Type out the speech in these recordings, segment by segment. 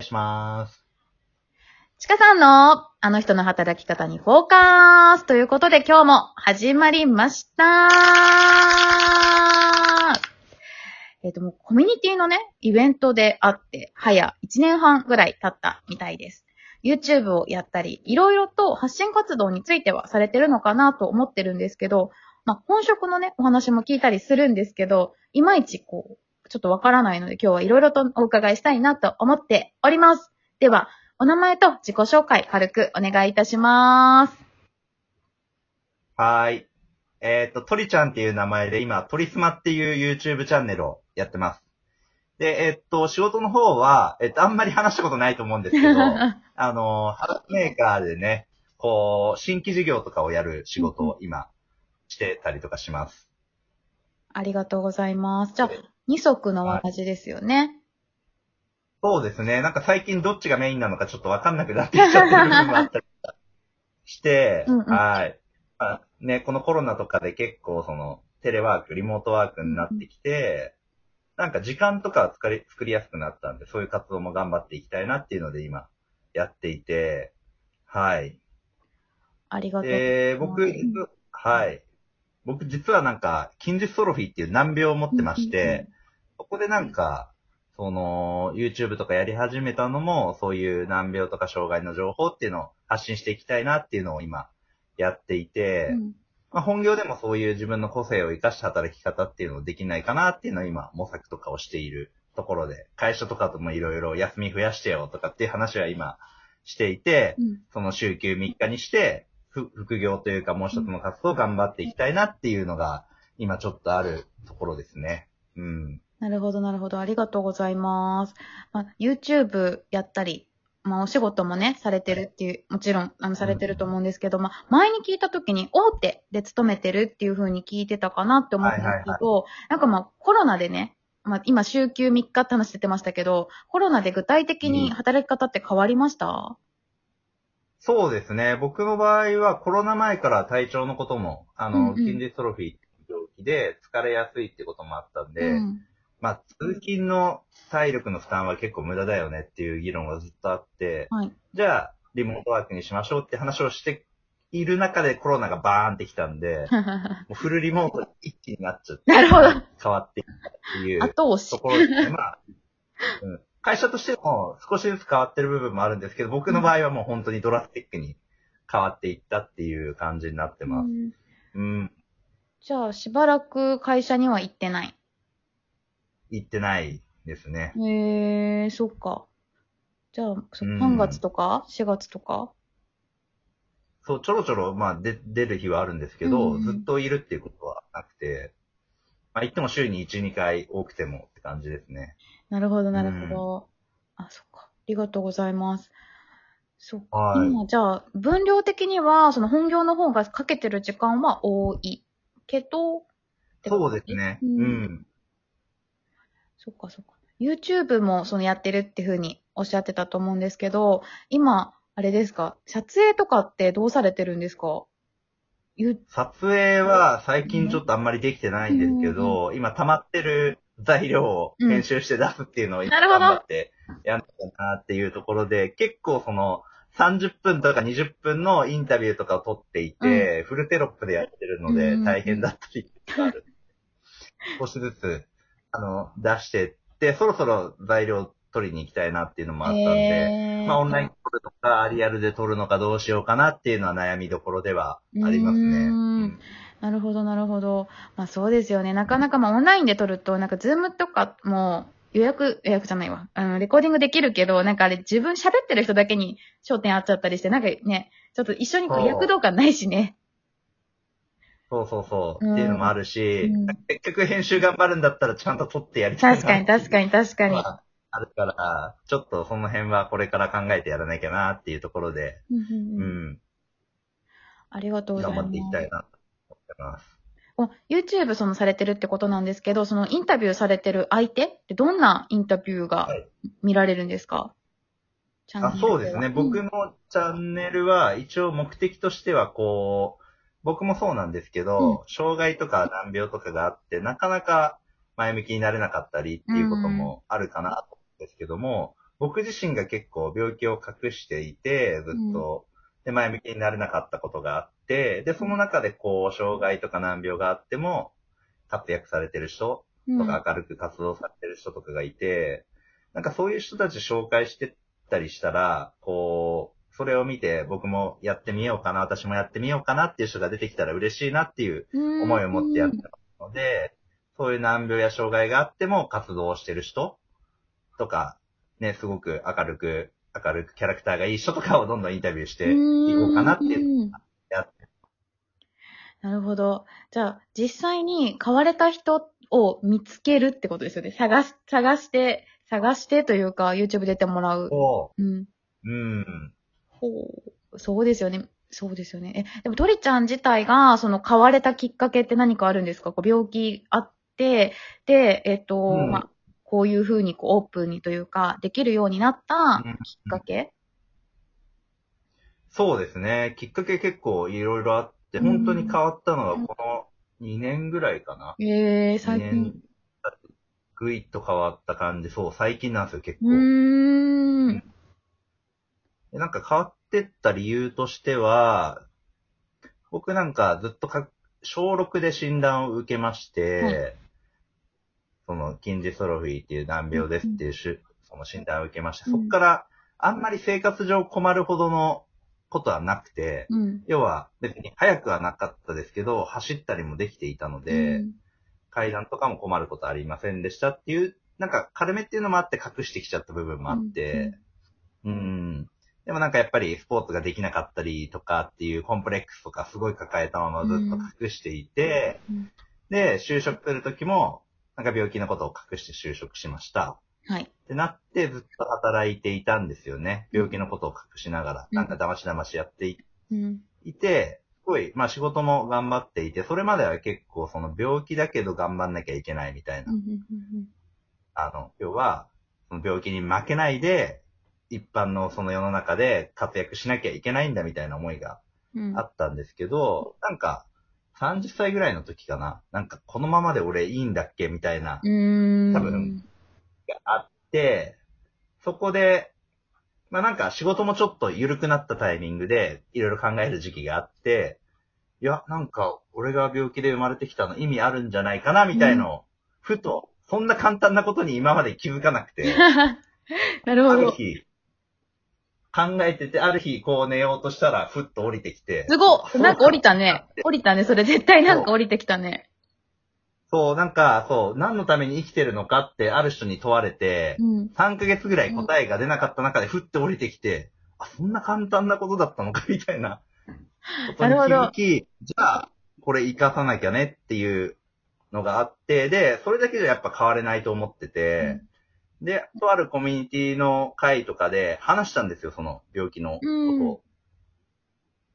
いします。ちかさんの、あの人の働き方にフォーカースということで今日も始まりましたえっ、と、もうコミュニティのね、イベントであって、早1年半ぐらい経ったみたいです。YouTube をやったり、いろいろと発信活動についてはされてるのかなと思ってるんですけど、まあ、本職のね、お話も聞いたりするんですけど、いまいちこう、ちょっとわからないので今日はいろいろとお伺いしたいなと思っております。では、お名前と自己紹介軽くお願いいたします。はーい。えっ、と、トリちゃんっていう名前で今、トリスマっていう YouTube チャンネルをやってます。で、えっ、と、仕事の方は、えっ、と、あんまり話したことないと思うんですけど、あの、ハラスメーカーでね、こう、新規事業とかをやる仕事を今、してたりとかします。ありがとうございます。じゃあ、二足のわらじですよね。そうですね。なんか最近どっちがメインなのかちょっとわかんなくなってきちゃってる部分もあったりして、うんうんはい。まあ、ね、このコロナとかで結構その、テレワーク、リモートワークになってきて、なんか時間とかは作り、作りやすくなったんで、そういう活動も頑張っていきたいなっていうので今、やっていて、はい。ありがとうございます。で、僕、はい。僕実はなんか、筋ジストロフィーっていう難病を持ってまして、そこでなんか、その、YouTube とかやり始めたのも、そういう難病とか障害の情報っていうのを発信していきたいなっていうのを今、やっていて、うんまあ、本業でもそういう自分の個性を生かした働き方っていうのをできないかなっていうのを今、模索とかをしているところで、会社とかともいろいろ休み増やしてよとかっていう話は今、していて、うんその週休3日にして、ふ副業というかもう一つの活動を頑張っていきたいなっていうのが、今ちょっとあるところですね。うん。なるほど、なるほど。ありがとうございます。まあ、YouTube やったり、まあ、お仕事もね、されてるっていう、もちろん、あの、されてると思うんですけど、まあ、前に聞いたときに、大手で勤めてるっていう風に聞いてたかなって思うんですけど、なんかまあ、コロナでね、まあ、今、週休3日って話してましたけど、コロナで具体的に働き方って変わりました、そうですね。僕の場合はコロナ前から体調のことも、あの、うんうん筋ジストロフィー病気で疲れやすいってこともあったんで、うん。まあ、通勤の体力の負担は結構無駄だよねっていう議論がずっとあって、はい。じゃあ、リモートワークにしましょうって話をしている中でコロナがバーンってきたんで、もうフルリモートに一気になっちゃって、なるほど。変わっていったっていうと。ころで。まあ、うん、会社としても少しずつ変わってる部分もあるんですけど、僕の場合はもう本当にドラスティックに変わっていったっていう感じになってます。うんうん、じゃあ、しばらく会社には行ってない。行ってないですね。へえー、そっか。じゃあ、そうん3月とか ?4 月とか？そう、ちょろちょろ、まあ、で、出る日はあるんですけど、うんずっといるっていうことはなくて、まあ、行っても週に1、2回多くてもって感じですね。なるほど、なるほど。あ、そっか。ありがとうございます。そっか。はい今、じゃあ、分量的には、その本業の方がかけてる時間は多いけど、ってことそうですね。ううんん。そっかそっか。YouTube もそのやってるっていうふうにおっしゃってたと思うんですけど、今、あれですか、撮影とかってどうされてるんですか？ゆ撮影は最近ちょっとあんまりできてないんですけど、今溜まってる材料を編集して出すっていうのを今頑張ってやん。なきゃなっていうところで、結構その30分とか20分のインタビューとかを撮っていて、フルテロップでやってるのでうん。大変だったりとかある。少しずつ、あの、出してって、そろそろ材料取りに行きたいなっていうのもあったんで、えーまあオンラインで撮るのか、リアルで撮るのかどうしようかなっていうのは悩みどころではありますね。なるほど、なるほど。まあそうですよね。なかなかまあオンラインで撮ると、なんかズームとかも予約、予約じゃないわ。あの、レコーディングできるけど、なんかあれ自分喋ってる人だけに焦点合っちゃったりして、なんかね、ちょっと一緒にこう躍動感ないしね。そうそうそう。うんっていうのもあるし、うん結局編集頑張るんだったらちゃんと撮ってやりたいな。確かに、確かに、確かに。まああるから、ちょっとその辺はこれから考えてやらなきゃなっていうところで、うんうんううんん、ありがとうございます。頑張っていきたいなと思ってます。お YouTube そのされてるってことなんですけど、そのインタビューされてる相手ってどんなインタビューがはい見られるんですか、チャンネあルそうですね。僕うんのチャンネルは一応目的としてはこう、僕もそうなんですけど、障害とか難病とかがあって、なかなか前向きになれなかったりっていうこともあるかなと思うんですけども、僕自身が結構病気を隠していて、ずっと、で、前向きになれなかったことがあって、で、その中でこう、障害とか難病があっても、活躍されてる人うん。とか明るく活動されてる人とかがいて、なんかそういう人たち紹介してったりしたら、こう、それを見て僕もやってみようかな、私もやってみようかなっていう人が出てきたら嬉しいなっていううん思いを持ってやってますので、そういう難病や障害があっても活動してる人とか、ね、すごく明るく、明るくキャラクターがいい人とかをどんどんインタビューしていこうかなっていううんやってなるほど。じゃあ、実際に買われた人を見つけるってことですよね。探し、探して、探してというか、YouTube 出てもらう。こうん。う、うん。ほう。そうですよね。そうですよね。え、でもトリちゃん自体が、その買われたきっかけって何かあるんですか？こう病気あって、で、えっ、と、うんまあ、こういうふうにこうオープンにというか、できるようになったうんきっかけ、そうですね。きっかけ結構いろいろあって、うん本当に変わったのがこの2年ぐらいかな。ええー、2最近年。ぐいっと変わった感じ。そう、最近なんですよ、結う構。ーん。でなんか変わってった理由としては、僕なんかずっとか小6で診断を受けまして、はいその、筋ジストロフィーっていう難病ですっていうしゅ、その診断を受けまして、うんそっからあんまり生活上困るほどのことはなくて、うん。要は別に早くはなかったですけど、走ったりもできていたので、うん階段とかも困ることありませんでしたっていう、なんか軽めっていうのもあって隠してきちゃった部分もあって、うん。でもなんかやっぱりスポーツができなかったりとかっていうコンプレックスとかすごい抱えたままずっと隠していて、うんで、就職するときも、なんか病気のことを隠して就職しました。はい。ってなってずっと働いていたんですよね。病気のことを隠しながら、うんなんかだましだましやっていうん。いて、すごい、まあ仕事も頑張っていて、それまでは結構その病気だけど頑張んなきゃいけないみたいなあの、要は、その病気に負けないで、一般のその世の中で活躍しなきゃいけないんだみたいな思いがうんうんあったんですけど、なんか、30歳ぐらいの時かな。なんか、このままで俺いいんだっけみたいな。多分があって、そこで、まあなんか仕事もちょっと緩くなったタイミングで、いろいろ考える時期があって、いや、なんか、俺が病気で生まれてきたの意味あるんじゃないかなみたいのを、ふと、そんな簡単なことに今まで気づかなくて、なるほど。ある日、考えてて、ある日、こう寝ようとしたら、ふっと降りてきて。すごっなんか降りたね。降りたね。それ絶対なんか降りてきたね。そう、なんか、そう、何のために生きてるのかって、ある人に問われて、うん。3ヶ月ぐらい答えが出なかった中で、ふって降りてきて、あ、そんな簡単なことだったのか、みたいななるほどじゃあ、これ活かさなきゃねっていうのがあって、で、それだけじゃやっぱ変われないと思ってて、で、とあるコミュニティの会とかで話したんですよ、その病気のことを。うん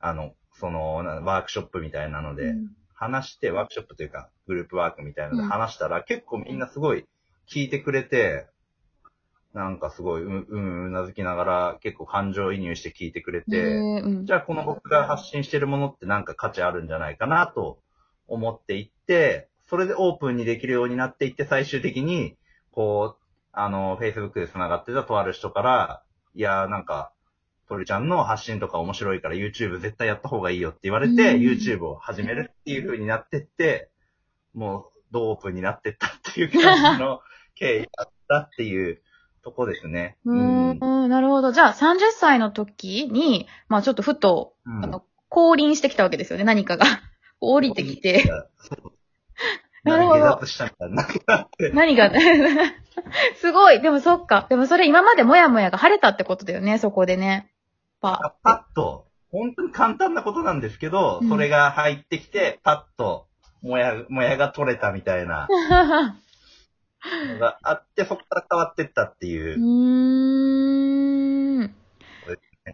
あの、その、なワークショップみたいなので、話して、ワークショップというか、グループワークみたいなので話したら、結構みんなすごい聞いてくれて、なんかすごい、うん、うん、うなずきながら、結構感情移入して聞いてくれへて、ーうん。じゃあこの僕が発信してるものってなんか価値あるんじゃないかなと思っていって、それでオープンにできるようになっていって、最終的に、こう、あの、Facebook で繋がってたとある人から、いや、なんか、鳥ちゃんの発信とか面白いから YouTube 絶対やった方がいいよって言われて、うん YouTube を始めるっていう風になってって、もう、どうオープンになってったっていう感じの経緯だったっていうとこですね。うーん、なるほど。じゃあ、30歳の時に、まあちょっとふと、うんあの、降臨してきたわけですよね、何かが。降りてきて。そう。なるほど下脱したみたいになって。何が、すごい。でもそっか。でもそれ今までもやもやが晴れたってことだよね、そこでね。パパッと、本当に簡単なことなんですけど、うんそれが入ってきて、パッと、もや、もやが取れたみたいな があって、そこから変わってったっていうう。ーん。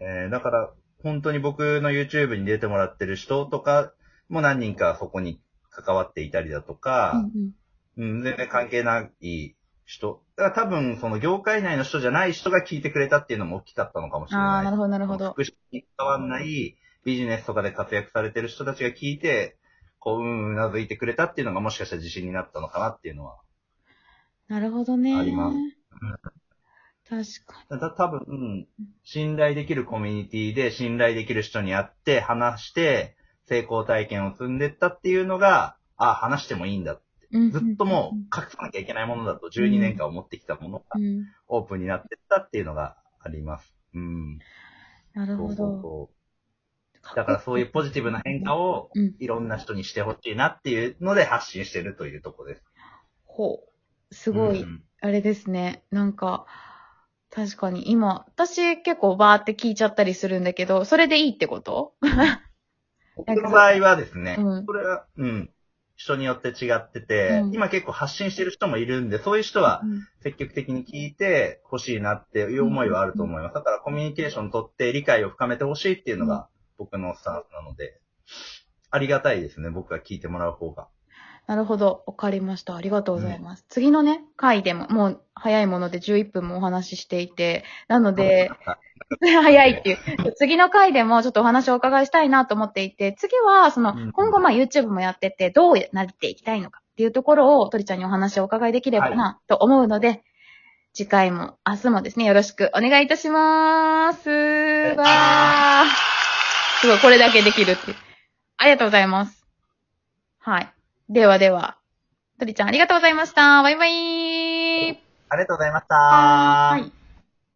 えーだから、本当に僕の YouTube に出てもらってる人とかも何人かそこに関わっていたりだとか、うん、全然関係ない人。だから多分、その業界内の人じゃない人が聞いてくれたっていうのも大きかったのかもしれない。ああ、なるほど、なるほど。福祉に関わんないビジネスとかで活躍されてる人たちが聞いて、こう、うん、うなずいてくれたっていうのがもしかしたら自信になったのかなっていうのは。なるほどね。あります確かた多分、うん信頼できるコミュニティで信頼できる人に会って話して成功体験を積んでったっていうのが、あ、話してもいいんだ。に。ずっともう隠さなきゃいけないものだと12年間思ってきたものが。オープンになってったっていうのがあります。うん。なるほそうそうど。そう。だからそういうポジティブな変化をうん。いろんな人にしてほしいなっていうので発信してるというところです。ほう。すごい、うんあれですね。なんか、確かに今、私結構バーって聞いちゃったりするんだけど、それでいいってこと？僕の場合はですね、うん。それは、うん、人によって違ってて、うん。今結構発信してる人もいるんで、そういう人はうん。積極的に聞いてほしいなっていう思いはあると思います。だからコミュニケーション取って理解を深めてほしいっていうのが僕のスタンスなので、ありがたいですね、僕が聞いてもらう方が。なるほど。わかりました。ありがとうございます。次のね、回でも、もう早いもので11分もお話ししていて、なので、早いっていう。次の回でもちょっとお話をお伺いしたいなと思っていて、次は、そのうん、今後まあ YouTube もやってて、どうなっていきたいのかっていうところを、鳥ちゃんにお話をお伺いできればなと思うので、次回も明日もですね、よろしくお願いいたします。わー。すごい、これだけできるっていう。ありがとうございます。はい。ではでは、鳥ちゃんありがとうございました。バイバイ。ありがとうございました。はーい。